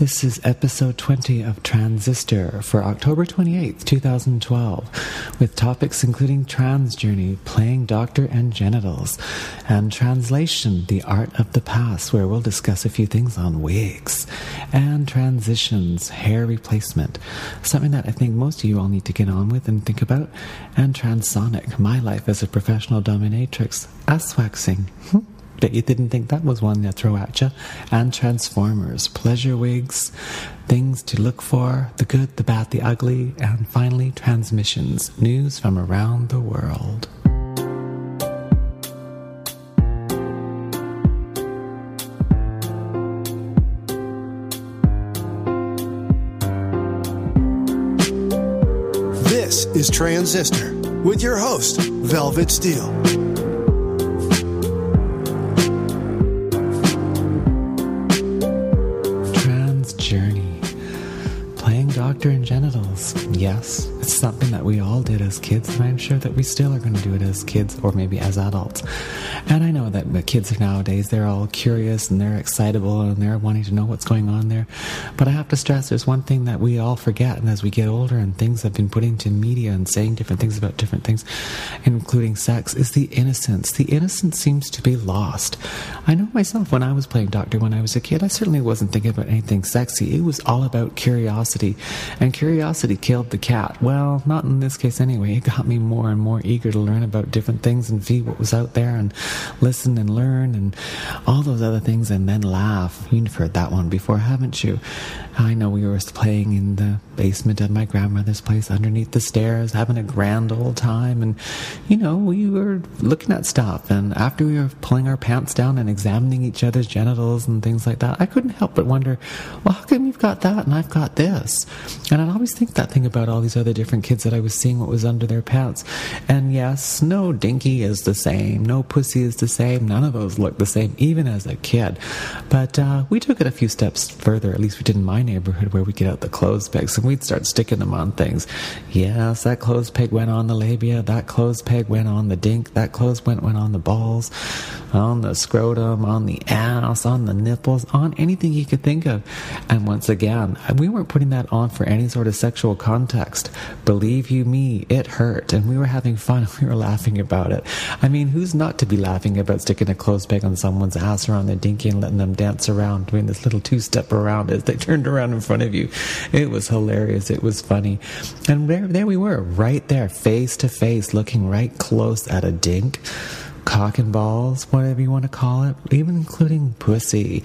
This is episode 20 of Transistor for October 28th, 2012, with topics including trans journey, playing doctor and genitals, and translation, the art of the past, where we'll discuss a few things on wigs, and transitions, hair replacement, something that I think most of you all need to get on with and think about, and transonic, my life as a professional dominatrix, ass waxing. Hmm. Bet you didn't think that was one to throw at you. And Transformers, pleasure wigs, things to look for, the good, the bad, the ugly, and finally transmissions, news from around the world. This is Transistor with your host, Velvet Steel. Yes, something that we all did as kids, and I'm sure that we still are going to do it as kids or maybe as adults. And I know that the kids nowadays, they're all curious and they're excitable and they're wanting to know what's going on there. But I have to stress there's one thing that we all forget, and as we get older and things have been put into media and saying different things about different things, including sex, is the innocence. The innocence seems to be lost. I know myself when I was playing doctor when I was a kid, I certainly wasn't thinking about anything sexy. It was all about curiosity. And curiosity killed the cat. Well, not in this case anyway. It got me more and more eager to learn about different things and see what was out there and listen and learn and all those other things and then laugh. You've heard that one before, haven't you? I know we were playing in the basement of my grandmother's place underneath the stairs, having a grand old time. And, you know, we were looking at stuff. And after we were pulling our pants down and examining each other's genitals and things like that, I couldn't help but wonder, well, how come you've got that and I've got this? And I'd always think that thing about all these other different kids that I was seeing what was under their pants. And yes, no dinky is the same, no pussy is the same, none of those look the same, even as a kid. But uh, we took it a few steps further, at least we did in my neighborhood, where we get out the clothes pegs and we'd start sticking them on things. Yes, that clothes peg went on the labia, that clothes peg went on the dink, that clothes went, went on the balls, on the scrotum, on the ass, on the nipples, on anything you could think of. And once again, we weren't putting that on for any sort of sexual context. Believe you me, it hurt, and we were having fun. We were laughing about it. I mean, who's not to be laughing about sticking a clothes peg on someone's ass or on their dinky and letting them dance around, doing this little two-step around as they turned around in front of you? It was hilarious. It was funny, and there, there we were, right there, face to face, looking right close at a dink cock and balls, whatever you want to call it, even including pussy,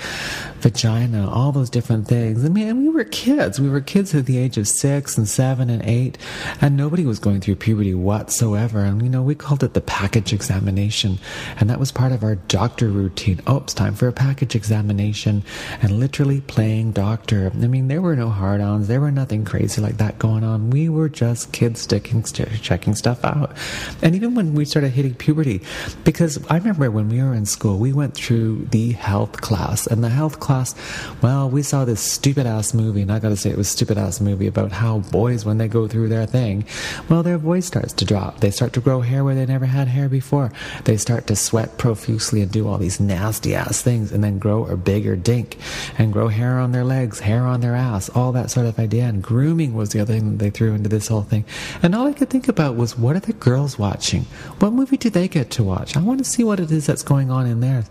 vagina, all those different things. I mean, we were kids. We were kids at the age of six and seven and eight, and nobody was going through puberty whatsoever. And, you know, we called it the package examination, and that was part of our doctor routine. Oh, it's time for a package examination, and literally playing doctor. I mean, there were no hard ons, there were nothing crazy like that going on. We were just kids sticking, checking stuff out. And even when we started hitting puberty, because I remember when we were in school, we went through the health class, and the health class, well, we saw this stupid ass movie, and I gotta say it was stupid ass movie about how boys, when they go through their thing, well, their voice starts to drop. They start to grow hair where they never had hair before. They start to sweat profusely and do all these nasty ass things, and then grow a bigger dink, and grow hair on their legs, hair on their ass, all that sort of idea. And grooming was the other thing that they threw into this whole thing. And all I could think about was, what are the girls watching? What movie do they get to watch? I want to see what it is that's going on in there.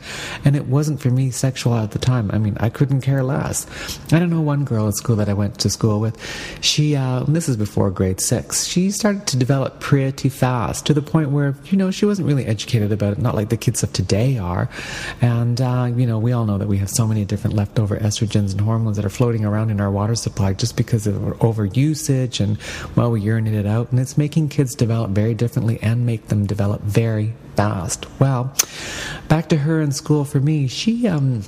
And it wasn't for me sexual at the time. I mean, I couldn't care less. I don't know one girl at school that I went to school with. She, uh, this is before grade six, she started to develop pretty fast to the point where, you know, she wasn't really educated about it, not like the kids of today are. And, uh, you know, we all know that we have so many different leftover estrogens and hormones that are floating around in our water supply just because of overusage and, well, we urinate it out. And it's making kids develop very differently and make them develop very fast. Well, back to her in school for me, she, um,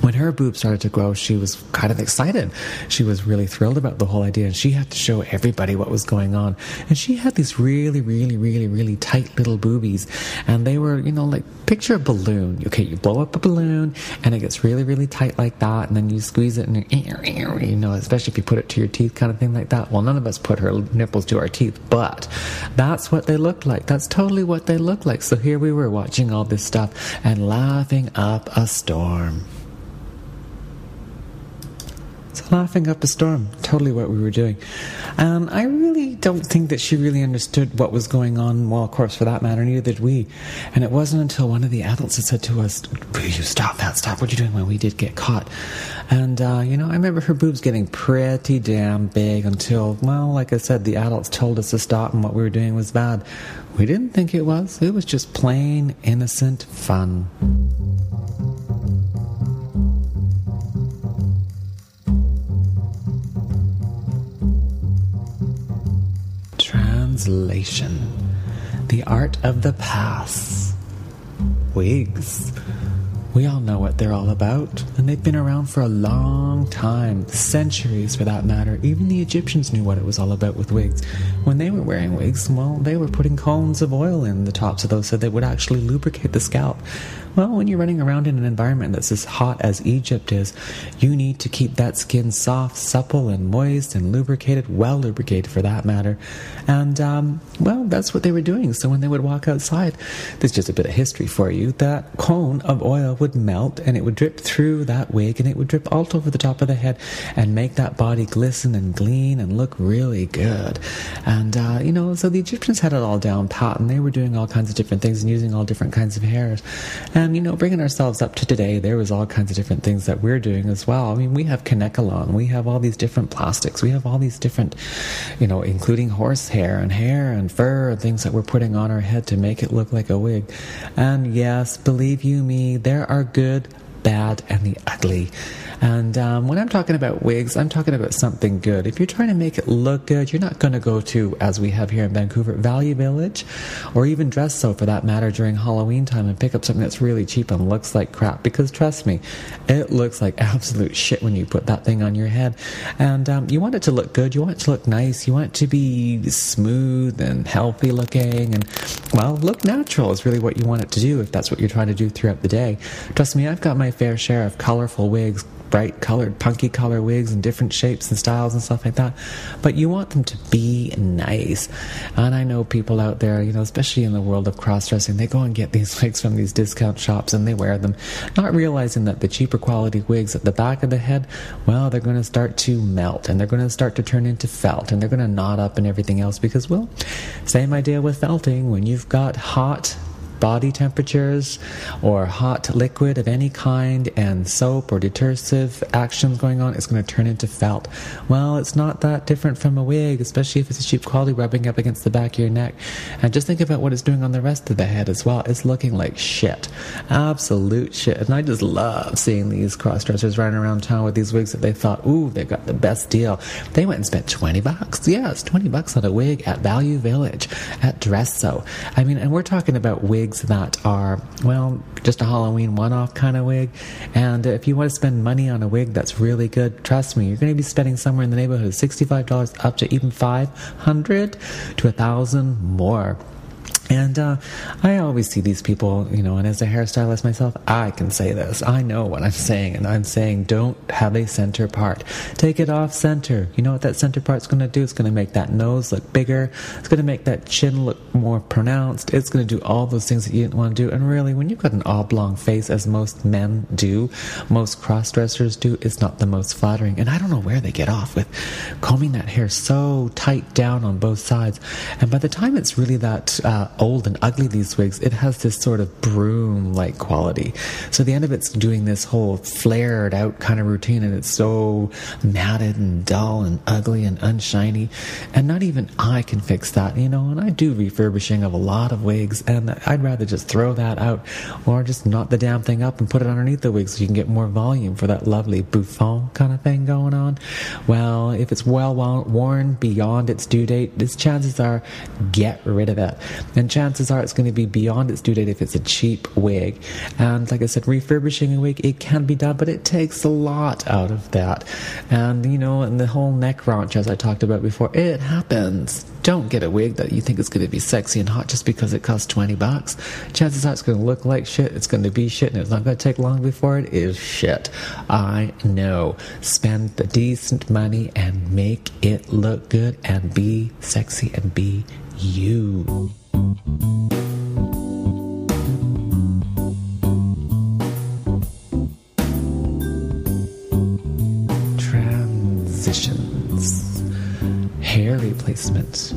when her boobs started to grow, she was kind of excited. She was really thrilled about the whole idea, and she had to show everybody what was going on. And she had these really, really, really, really tight little boobies, and they were, you know, like picture a balloon. Okay, you blow up a balloon, and it gets really, really tight like that, and then you squeeze it, and you know, especially if you put it to your teeth, kind of thing like that. Well, none of us put her nipples to our teeth, but that's what they looked like. That's totally what they looked like. So here we were watching all this stuff and laughing up a storm. It's laughing up a storm. Totally what we were doing. And I really don't think that she really understood what was going on. Well, of course, for that matter, neither did we. And it wasn't until one of the adults had said to us, Will you stop that? Stop what you're doing when we did get caught. And, uh, you know, I remember her boobs getting pretty damn big until, well, like I said, the adults told us to stop and what we were doing was bad. We didn't think it was. It was just plain, innocent fun. Translation The Art of the Pass. Wigs. We all know what they're all about, and they've been around for a long time, centuries for that matter. Even the Egyptians knew what it was all about with wigs. When they were wearing wigs, well, they were putting cones of oil in the tops of those so they would actually lubricate the scalp. Well, when you're running around in an environment that's as hot as Egypt is, you need to keep that skin soft, supple, and moist and lubricated, well lubricated for that matter. And, um, well, that's what they were doing. So when they would walk outside, there's just a bit of history for you. That cone of oil would melt and it would drip through that wig and it would drip all over the top of the head and make that body glisten and gleam and look really good. And, uh, you know, so the Egyptians had it all down pat and they were doing all kinds of different things and using all different kinds of hairs. And, you know, bringing ourselves up to today, there was all kinds of different things that we're doing as well. I mean, we have Kanekalon, we have all these different plastics, we have all these different, you know, including horsehair and hair and fur and things that we're putting on our head to make it look like a wig. And yes, believe you me, there are good, bad, and the ugly. And um, when I'm talking about wigs, I'm talking about something good. If you're trying to make it look good, you're not going to go to, as we have here in Vancouver, Value Village, or even Dressew for that matter during Halloween time and pick up something that's really cheap and looks like crap. Because trust me, it looks like absolute shit when you put that thing on your head. And um, you want it to look good, you want it to look nice, you want it to be smooth and healthy looking, and well, look natural is really what you want it to do if that's what you're trying to do throughout the day. Trust me, I've got my fair share of colorful wigs bright colored, punky color wigs and different shapes and styles and stuff like that. But you want them to be nice. And I know people out there, you know, especially in the world of cross dressing, they go and get these wigs from these discount shops and they wear them, not realizing that the cheaper quality wigs at the back of the head, well, they're going to start to melt and they're going to start to turn into felt and they're going to knot up and everything else because, well, same idea with felting. When you've got hot, body temperatures or hot liquid of any kind and soap or detersive actions going on, it's going to turn into felt. Well, it's not that different from a wig, especially if it's a cheap quality rubbing up against the back of your neck. And just think about what it's doing on the rest of the head as well. It's looking like shit. Absolute shit. And I just love seeing these cross dressers running around town with these wigs that they thought, ooh, they got the best deal. They went and spent 20 bucks. Yes, 20 bucks on a wig at Value Village, at Dressew. I mean, and we're talking about wigs wigs that are, well, just a Halloween one off kind of wig. And if you want to spend money on a wig that's really good, trust me, you're going to be spending somewhere in the neighborhood of $65 up to even 500 to a thousand more. And uh, I always see these people, you know, and as a hairstylist myself, I can say this. I know what I'm saying, and I'm saying don't have a center part. Take it off center. You know what that center part's going to do? It's going to make that nose look bigger. It's going to make that chin look more pronounced. It's going to do all those things that you didn't want to do. And really, when you've got an oblong face, as most men do, most cross dressers do, it's not the most flattering. And I don't know where they get off with combing that hair so tight down on both sides. And by the time it's really that uh, old and ugly, these wigs, it has this sort of broom like quality. So the end of it's doing this whole flared out kind of routine, and it's so matted and dull and ugly and unshiny. And not even I can fix that, you know. And I do refurbishing of a lot of wigs, and I'd rather just throw that out or just knot the damn thing up and put it underneath the wig so you can get more volume for that lovely bouffant kind of thing going on. Well, if it's well worn beyond its due date, its chances are get rid of it. And chances are it's going to be beyond its due date if it's a cheap wig. And like I said, refurbishing a wig, it can be done, but it takes a lot out of that. And, you know, and the whole neck raunch, as I talked about before, it happens. Don't get a wig that you think is going to be sexy and hot just because it costs 20 bucks. Chances are it's going to look like shit, it's going to be shit, and it's not going to take long before it is shit. I know. Spend the decent money and make it look good and be sexy and be you. Transitions. Hair replacement.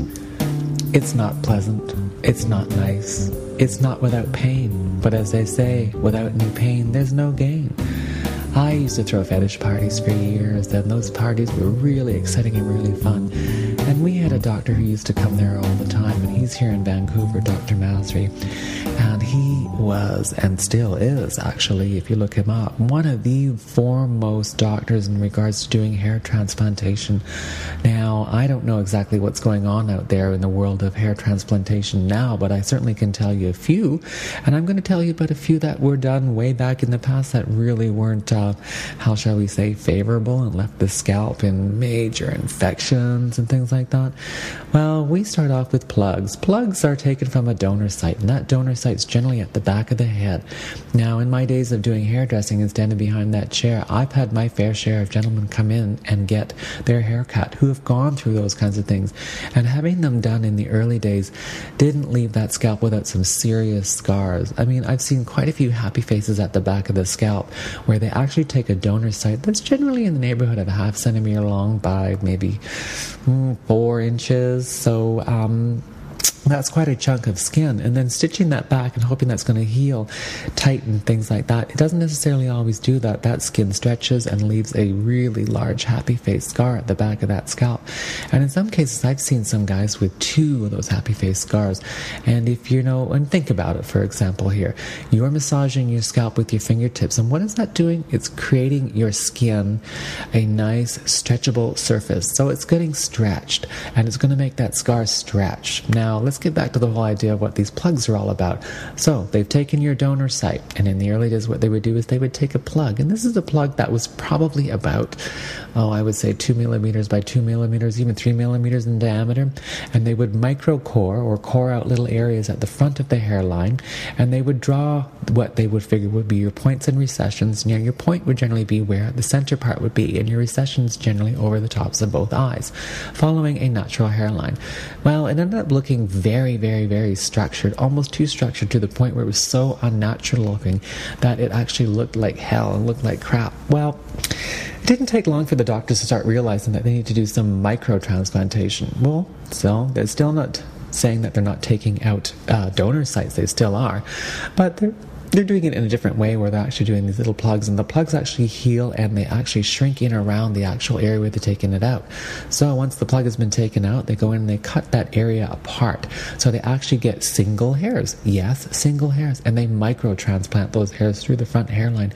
It's not pleasant. It's not nice. It's not without pain. But as they say, without any pain, there's no gain. I used to throw fetish parties for years, and those parties were really exciting and really fun. And we had a doctor who used to come there all the time, and he's here in Vancouver, Dr. Masri. And he was, and still is actually, if you look him up, one of the foremost doctors in regards to doing hair transplantation. Now, I don't know exactly what's going on out there in the world of hair transplantation now, but I certainly can tell you a few. And I'm going to tell you about a few that were done way back in the past that really weren't, uh, how shall we say, favorable and left the scalp in major infections and things like that. Well, we start off with plugs. Plugs are taken from a donor site, and that donor site's generally at the back of the head. Now, in my days of doing hairdressing and standing behind that chair, I've had my fair share of gentlemen come in and get their hair cut who have gone through those kinds of things. And having them done in the early days didn't leave that scalp without some serious scars. I mean, I've seen quite a few happy faces at the back of the scalp where they actually take a donor site that's generally in the neighborhood of a half centimeter long by maybe mm, four inches. So, um, that's quite a chunk of skin. And then stitching that back and hoping that's going to heal, tighten, things like that. It doesn't necessarily always do that. That skin stretches and leaves a really large happy face scar at the back of that scalp. And in some cases, I've seen some guys with two of those happy face scars. And if you know, and think about it, for example, here, you're massaging your scalp with your fingertips. And what is that doing? It's creating your skin a nice, stretchable surface. So it's getting stretched and it's going to make that scar stretch. Now, let's get back to the whole idea of what these plugs are all about. So they've taken your donor site, and in the early days, what they would do is they would take a plug, and this is a plug that was probably about, oh, I would say two millimeters by two millimeters, even three millimeters in diameter, and they would micro core or core out little areas at the front of the hairline, and they would draw what they would figure would be your points and recessions. Now, your point would generally be where the center part would be, and your recessions generally over the tops of both eyes, following a natural hairline. Well, it ended up looking very, very, very structured, almost too structured to the point where it was so unnatural looking that it actually looked like hell and looked like crap. Well, it didn't take long for the doctors to start realizing that they need to do some micro transplantation. Well, so they're still not saying that they're not taking out uh, donor sites, they still are, but they're they're doing it in a different way where they're actually doing these little plugs and the plugs actually heal and they actually shrink in around the actual area where they're taking it out. So once the plug has been taken out, they go in and they cut that area apart. So they actually get single hairs. Yes, single hairs. And they micro transplant those hairs through the front hairline.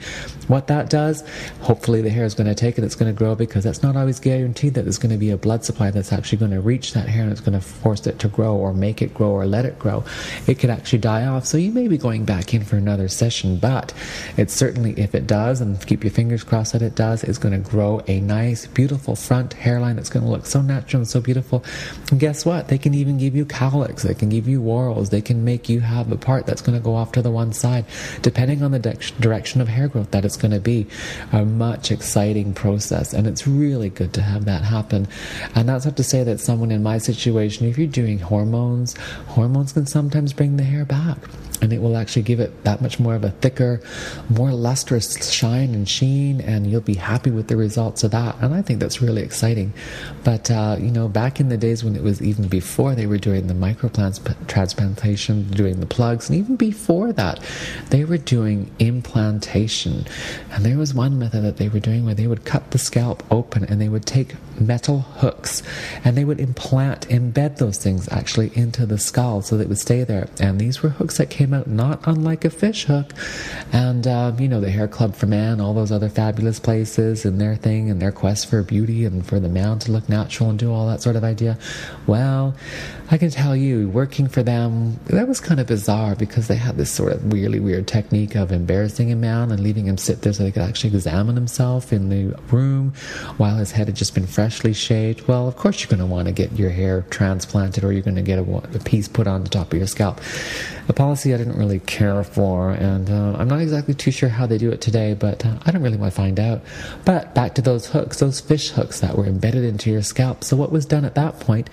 What that does, hopefully the hair is going to take it, it's going to grow because that's not always guaranteed that there's going to be a blood supply that's actually going to reach that hair and it's going to force it to grow or make it grow or let it grow. It could actually die off. So you may be going back in for another session, but it's certainly, if it does, and keep your fingers crossed that it does, it's going to grow a nice, beautiful front hairline that's going to look so natural and so beautiful. And guess what? They can even give you cowlicks, they can give you whorls, they can make you have a part that's going to go off to the one side, depending on the de- direction of hair growth that it's going to be. A much exciting process, and it's really good to have that happen. And that's not to say that someone in my situation, if you're doing hormones, hormones can sometimes bring the hair back and it will actually give it that much more of a thicker, more lustrous shine and sheen, and you'll be happy with the results of that. And I think that's really exciting. But uh, you know, back in the days when it was even before they were doing the microtransplantation, doing the plugs, and even before that, they were doing implantation. And there was one method that they were doing where they would cut the scalp open and they would take metal hooks and they would implant, embed those things actually into the skull so that it would stay there. And these were hooks that came out not unlike a fish hook. And, um, you know, the Hair Club for Men, all those other fabulous places and their thing and their quest for beauty and for the man to look natural and do all that sort of idea. Well, I can tell you, working for them, that was kind of bizarre because they had this sort of really weird technique of embarrassing a man and leaving him sit there so they could actually examine himself in the room while his head had just been freshly shaved. Well, of course, you're going to want to get your hair transplanted or you're going to get a, a piece put on the top of your scalp. The policy I didn't really care for, and uh, I'm not exactly too sure how they do it today, but uh, I don't really want to find out. But back to those hooks, those fish hooks that were embedded into your scalp. So what was done at that point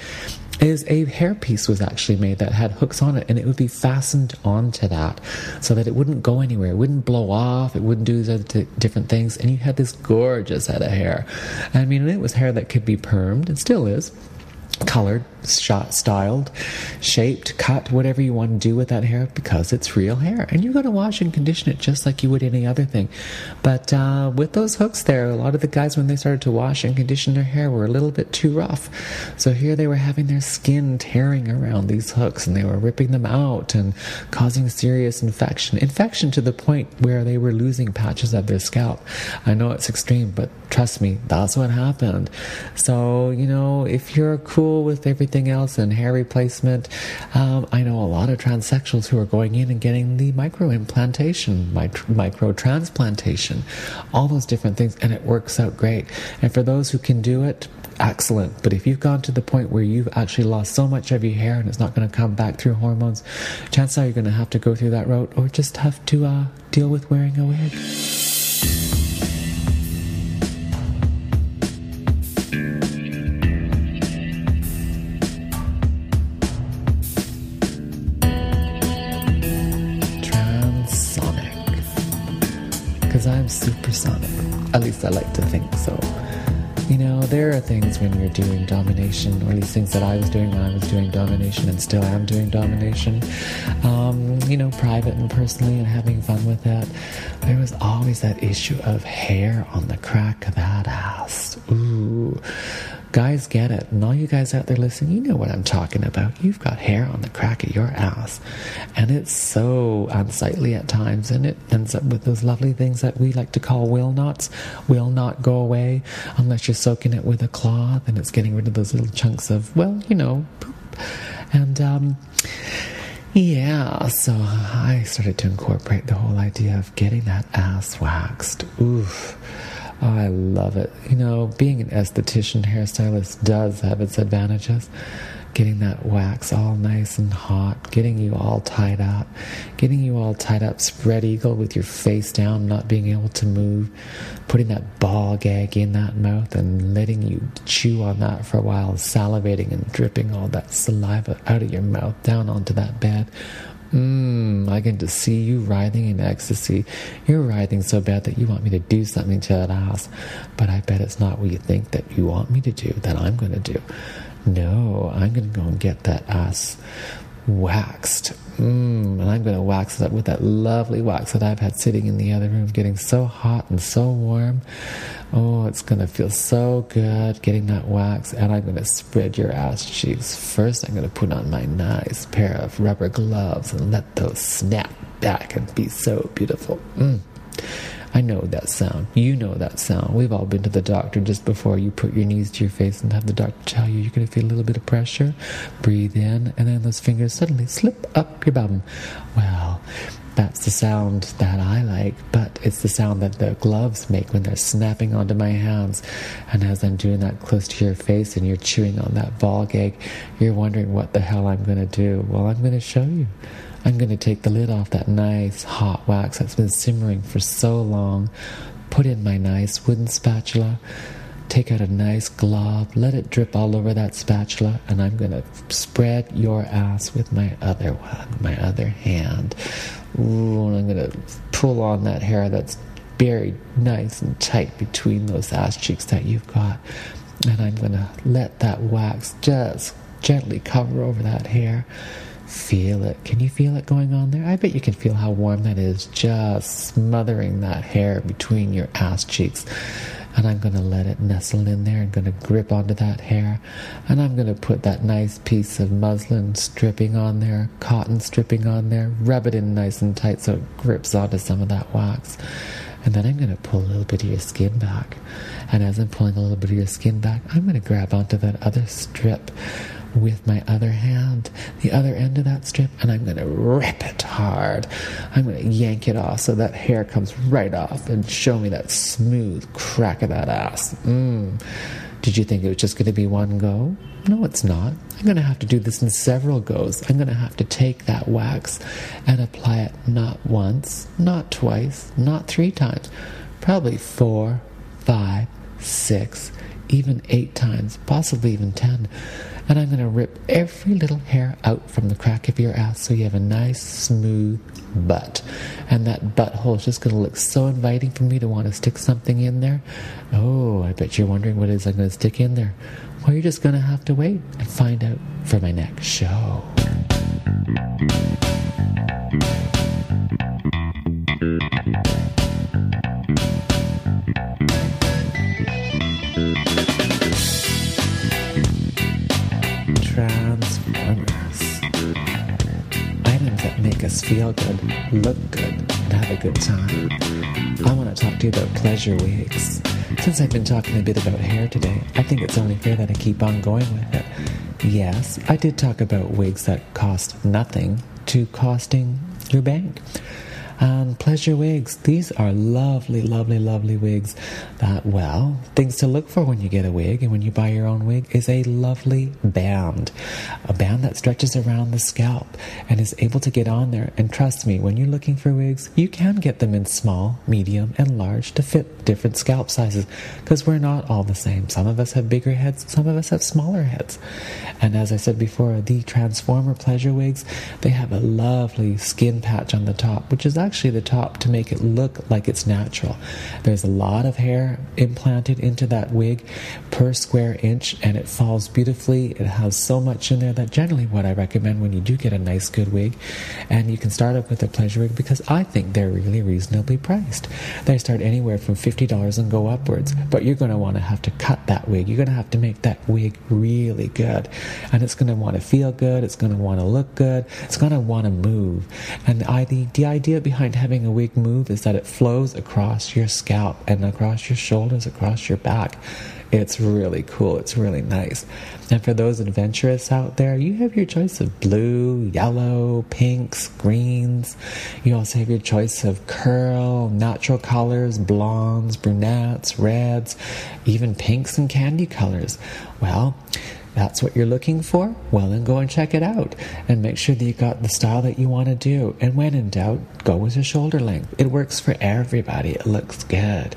is a hairpiece was actually made that had hooks on it and it would be fastened onto that so that it wouldn't go anywhere. It wouldn't blow off. It wouldn't do those different things. And you had this gorgeous head of hair. I mean it was hair that could be permed. And still is colored, shot, styled, shaped, cut, whatever you want to do with that hair because it's real hair. And you're going to wash and condition it just like you would any other thing. But uh, with those hooks there, a lot of the guys, when they started to wash and condition their hair, were a little bit too rough. So here they were having their skin tearing around these hooks and they were ripping them out and causing serious infection. Infection to the point where they were losing patches of their scalp. I know it's extreme, but trust me, that's what happened. So, you know, if you're cool with everything else and hair replacement, um, I know a lot of transsexuals who are going in and getting the micro implantation, micro transplantation, all those different things, and it works out great. And for those who can do it, excellent. But if you've gone to the point where you've actually lost so much of your hair and it's not going to come back through hormones, chances are you're going to have to go through that route or just have to uh, deal with wearing a wig. I like to think so. You know, there are things when you're doing domination, or at least things that I was doing when I was doing domination and still am doing domination, um, you know, private and personally and having fun with that. There was always that issue of hair on the crack of that ass. Ooh. Guys get it. And all you guys out there listening, you know what I'm talking about. You've got hair on the crack of your ass. And it's so unsightly at times. And it ends up with those lovely things that we like to call will nots. Will not go away unless you're soaking it with a cloth and it's getting rid of those little chunks of, well, you know, poop. And, um, yeah, so I started to incorporate the whole idea of getting that ass waxed. Oof. Oh, I love it. You know, being an esthetician hairstylist does have its advantages. Getting that wax all nice and hot, getting you all tied up, getting you all tied up spread eagle with your face down, not being able to move, putting that ball gag in that mouth and letting you chew on that for a while, salivating and dripping all that saliva out of your mouth down onto that bed. Mmm, I can just see you writhing in ecstasy. You're writhing so bad that you want me to do something to that ass. But I bet it's not what you think that you want me to do, that I'm going to do. No, I'm going to go and get that ass waxed. Mmm, and I'm going to wax it up with that lovely wax that I've had sitting in the other room, getting so hot and so warm. Oh, it's going to feel so good getting that wax. And I'm going to spread your ass cheeks. First, I'm going to put on my nice pair of rubber gloves and let those snap back and be so beautiful. Mm. I know that sound. You know that sound. We've all been to the doctor just before you put your knees to your face and have the doctor tell you you're going to feel a little bit of pressure. Breathe in, and then those fingers suddenly slip up your bum. Well, that's the sound that I like, but it's the sound that the gloves make when they're snapping onto my hands. And as I'm doing that close to your face and you're chewing on that ball gag, you're wondering what the hell I'm going to do. Well, I'm going to show you. I'm going to take the lid off that nice hot wax that's been simmering for so long, put in my nice wooden spatula, take out a nice glove, let it drip all over that spatula, and I'm going to spread your ass with my other one, my other hand. Ooh, and I'm going to pull on that hair that's buried nice and tight between those ass cheeks that you've got. And I'm going to let that wax just gently cover over that hair Feel it. Can you feel it going on there? I bet you can feel how warm that is, just smothering that hair between your ass cheeks. And I'm going to let it nestle in there. I'm going to grip onto that hair. And I'm going to put that nice piece of muslin stripping on there, cotton stripping on there, rub it in nice and tight so it grips onto some of that wax. And then I'm going to pull a little bit of your skin back. And as I'm pulling a little bit of your skin back, I'm going to grab onto that other strip with my other hand, the other end of that strip, and I'm going to rip it hard. I'm going to yank it off so that hair comes right off and show me that smooth crack of that ass. Mmm. Did you think it was just going to be one go? No, it's not. I'm going to have to do this in several goes. I'm going to have to take that wax and apply it not once, not twice, not three times, probably four, five, six, even eight times, possibly even ten. And I'm going to rip every little hair out from the crack of your ass so you have a nice, smooth butt. And that butthole is just going to look so inviting for me to want to stick something in there. Oh, I bet you're wondering what it is I'm going to stick in there. Well, you're just going to have to wait and find out for my next show. Make us feel good, look good, and have a good time. I want to talk to you about pleasure wigs. Since I've been talking a bit about hair today, I think it's only fair that I keep on going with it. Yes, I did talk about wigs that cost nothing to costing your bank. Um, pleasure wigs. These are lovely, lovely, lovely wigs. That well, things to look for when you get a wig and when you buy your own wig is a lovely band, a band that stretches around the scalp and is able to get on there. And trust me, when you're looking for wigs, you can get them in small, medium, and large to fit different scalp sizes because we're not all the same. Some of us have bigger heads, some of us have smaller heads. And as I said before, the Transformer pleasure wigs, they have a lovely skin patch on the top, which is actually the top to make it look like it's natural. There's a lot of hair implanted into that wig per square inch, and it falls beautifully. It has so much in there that generally what I recommend when you do get a nice good wig, and you can start up with a pleasure wig because I think they're really reasonably priced. They start anywhere from $50 and go upwards, but you're going to want to have to cut that wig. You're going to have to make that wig really good, and it's going to want to feel good. It's going to want to look good. It's going to want to move. And the, the, the idea behind having a wig move is that it flows across your scalp and across your shoulders, across your back. It's really cool. It's really nice. And for those adventurous out there, you have your choice of blue, yellow, pinks, greens. You also have your choice of curl, natural colors, blondes, brunettes, reds, even pinks and candy colors. Well, that's what you're looking for? Well, then go and check it out and make sure that you got the style that you want to do. And when in doubt, go with a shoulder length. It works for everybody. It looks good.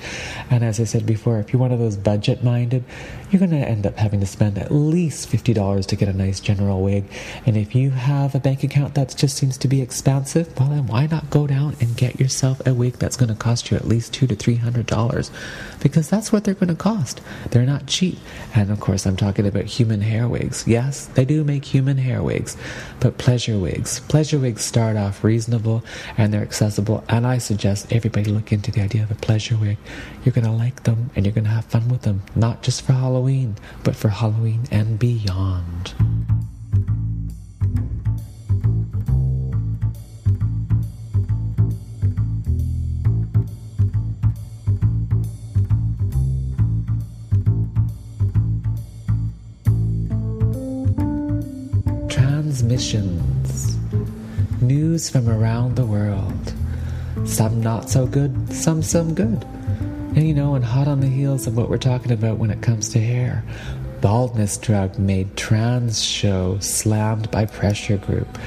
And as I said before, if you're one of those budget minded, you're going to end up having to spend at least $50 to get a nice general wig. And if you have a bank account that just seems to be expansive, well, then why not go down and get yourself a wig that's going to cost you at least two to three hundred dollars? Because that's what they're going to cost. They're not cheap. And of course, I'm talking about human hair wigs. Yes, they do make human hair wigs, but pleasure wigs. Pleasure wigs start off reasonable and they're accessible. And I suggest everybody look into the idea of a pleasure wig. You're going to like them and you're going to have fun with them, not just for Halloween, but for Halloween and beyond. Transmissions. News from around the world. Some not so good, some some good. And you know, and hot on the heels of what we're talking about when it comes to hair, baldness drug made trans show slammed by pressure group.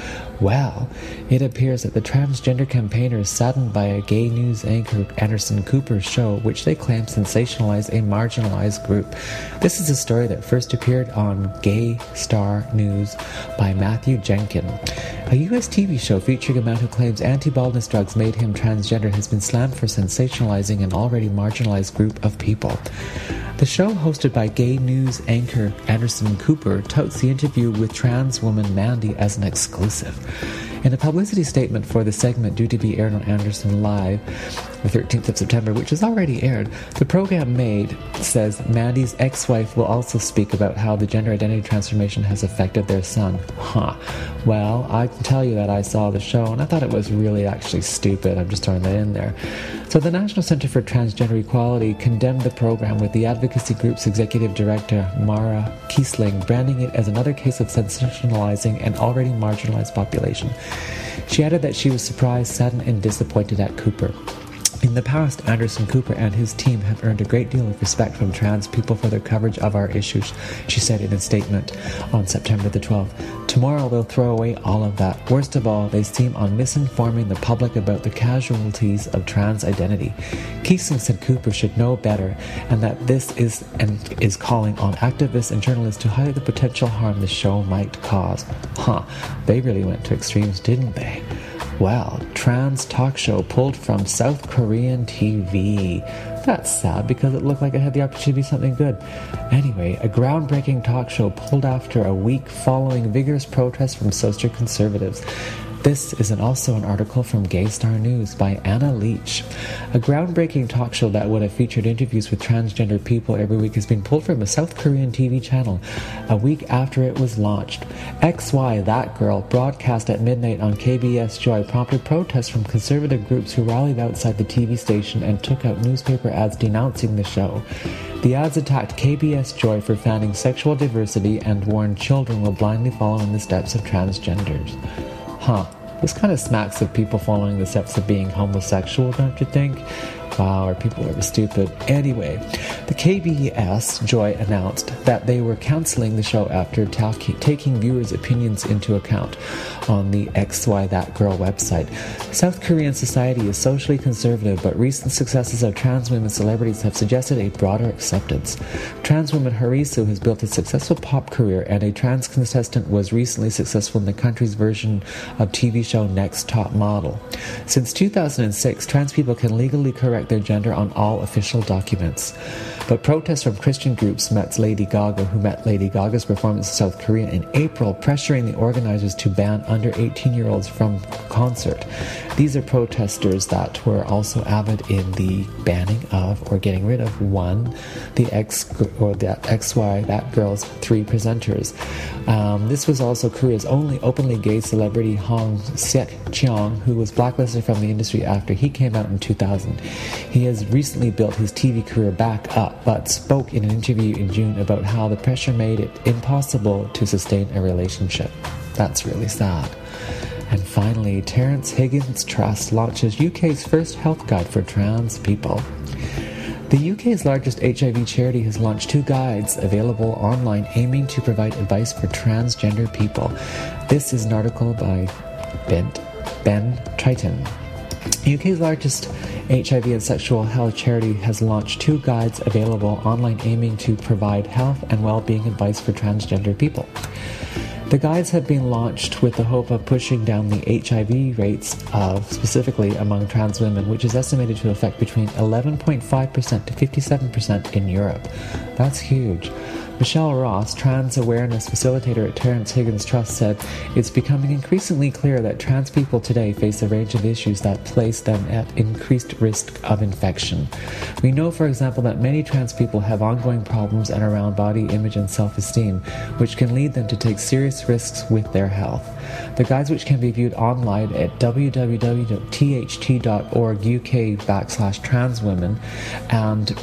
Well, it appears that the transgender campaigners saddened by a gay news anchor Anderson Cooper's show, which they claim sensationalized a marginalized group. This is a story that first appeared on Gay Star News by Matthew Jenkin. A U.S. TV show featuring a man who claims anti-baldness drugs made him transgender has been slammed for sensationalizing an already marginalized group of people. The show, hosted by gay news anchor Anderson Cooper, touts the interview with trans woman Mandy as an exclusive. In a publicity statement for the segment due to be aired on Anderson Live the 13th of September, which is already aired, the program made says Mandy's ex wife will also speak about how the gender identity transformation has affected their son. Huh. Well, I can tell you that I saw the show and I thought it was really actually stupid. I'm just throwing that in there. So, the National Center for Transgender Equality condemned the program with the advocacy group's executive director, Mara Keisling, branding it as another case of sensationalizing an already marginalized population. She added that she was surprised, saddened, and disappointed at Cooper. In the past, Anderson Cooper and his team have earned a great deal of respect from trans people for their coverage of our issues, she said in a statement on September the 12th. Tomorrow they'll throw away all of that. Worst of all, they seem on misinforming the public about the casualties of trans identity. Keisling said Cooper should know better and that this is and is calling on activists and journalists to highlight the potential harm the show might cause. Huh, they really went to extremes, didn't they? Well, trans talk show pulled from South Korean TV. That's sad because it looked like it had the opportunity to be something good. Anyway, a groundbreaking talk show pulled after a week following vigorous protests from social conservatives. This is an, also an article from Gay Star News by Anna Leach. A groundbreaking talk show that would have featured interviews with transgender people every week has been pulled from a South Korean TV channel a week after it was launched. XY That Girl, broadcast at midnight on KBS Joy, prompted protests from conservative groups who rallied outside the TV station and took out newspaper ads denouncing the show. The ads attacked KBS Joy for fanning sexual diversity and warned children will blindly follow in the steps of transgenders. Huh. This kind of smacks of people following the steps of being homosexual, don't you think? Wow, our people are stupid? Anyway, the KBS Joy announced that they were canceling the show after ta- taking viewers' opinions into account on the XY That Girl website. South Korean society is socially conservative, but recent successes of trans women celebrities have suggested a broader acceptance. Trans woman Harisu has built a successful pop career, and a trans contestant was recently successful in the country's version of TV show Next Top Model. Since 2006, trans people can legally correct their gender on all official documents. But protests from Christian groups met Lady Gaga, who met Lady Gaga's performance in South Korea in April, pressuring the organizers to ban under 18 year olds from concert. These are protesters that were also avid in the banning of or getting rid of one, the X or the XY, that girl's three presenters. Um, this was also Korea's only openly gay celebrity Hong Sek Cheong, who was blacklisted from the industry after he came out in 2000. He has recently built his TV career back up, but spoke in an interview in June about how the pressure made it impossible to sustain a relationship. That's really sad. And finally, Terrence Higgins Trust launches UK's first health guide for trans people. The UK's largest HIV charity has launched two guides available online aiming to provide advice for transgender people. This is an article by Ben, ben Triton. UK's largest HIV and sexual health charity has launched two guides available online aiming to provide health and well-being advice for transgender people. The guides have been launched with the hope of pushing down the HIV rates of specifically among trans women, which is estimated to affect between 11.5% to 57% in Europe. That's huge. Michelle Ross, trans awareness facilitator at Terrence Higgins Trust, said it's becoming increasingly clear that trans people today face a range of issues that place them at increased risk of infection. We know, for example, that many trans people have ongoing problems and around body image and self esteem, which can lead them to take serious risks with their health. The guides, which can be viewed online at www.tht.org UK backslash trans women and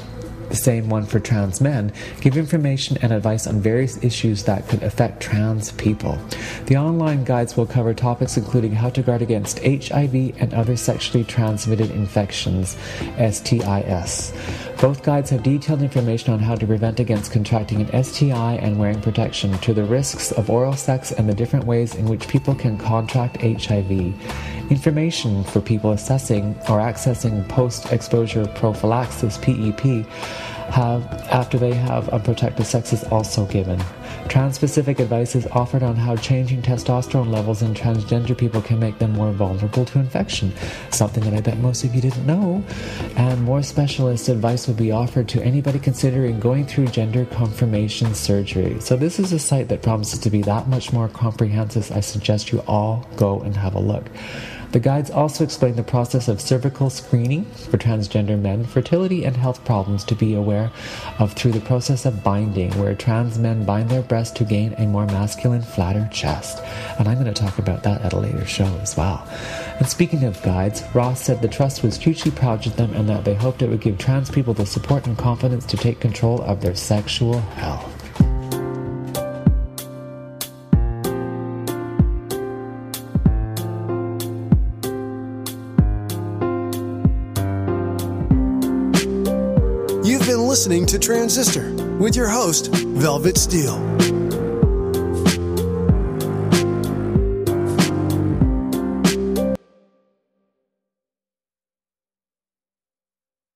the same one for trans men, give information and advice on various issues that could affect trans people. The online guides will cover topics including how to guard against HIV and other sexually transmitted infections, STIs. Both guides have detailed information on how to prevent against contracting an STI and wearing protection, to the risks of oral sex and the different ways in which people can contract HIV. Information for people assessing or accessing post exposure prophylaxis PEP have after they have unprotected sex is also given. Trans-specific advice is offered on how changing testosterone levels in transgender people can make them more vulnerable to infection, something that I bet most of you didn't know. And more specialist advice will be offered to anybody considering going through gender confirmation surgery. So this is a site that promises to be that much more comprehensive. I suggest you all go and have a look. The guides also explain the process of cervical screening for transgender men, fertility and health problems to be aware of through the process of binding, where trans men bind their breasts to gain a more masculine, flatter chest. And I'm going to talk about that at a later show as well. And speaking of guides, Ross said the trust was hugely proud of them and that they hoped it would give trans people the support and confidence to take control of their sexual health. Listening to Transistor with your host, Velvet Steel.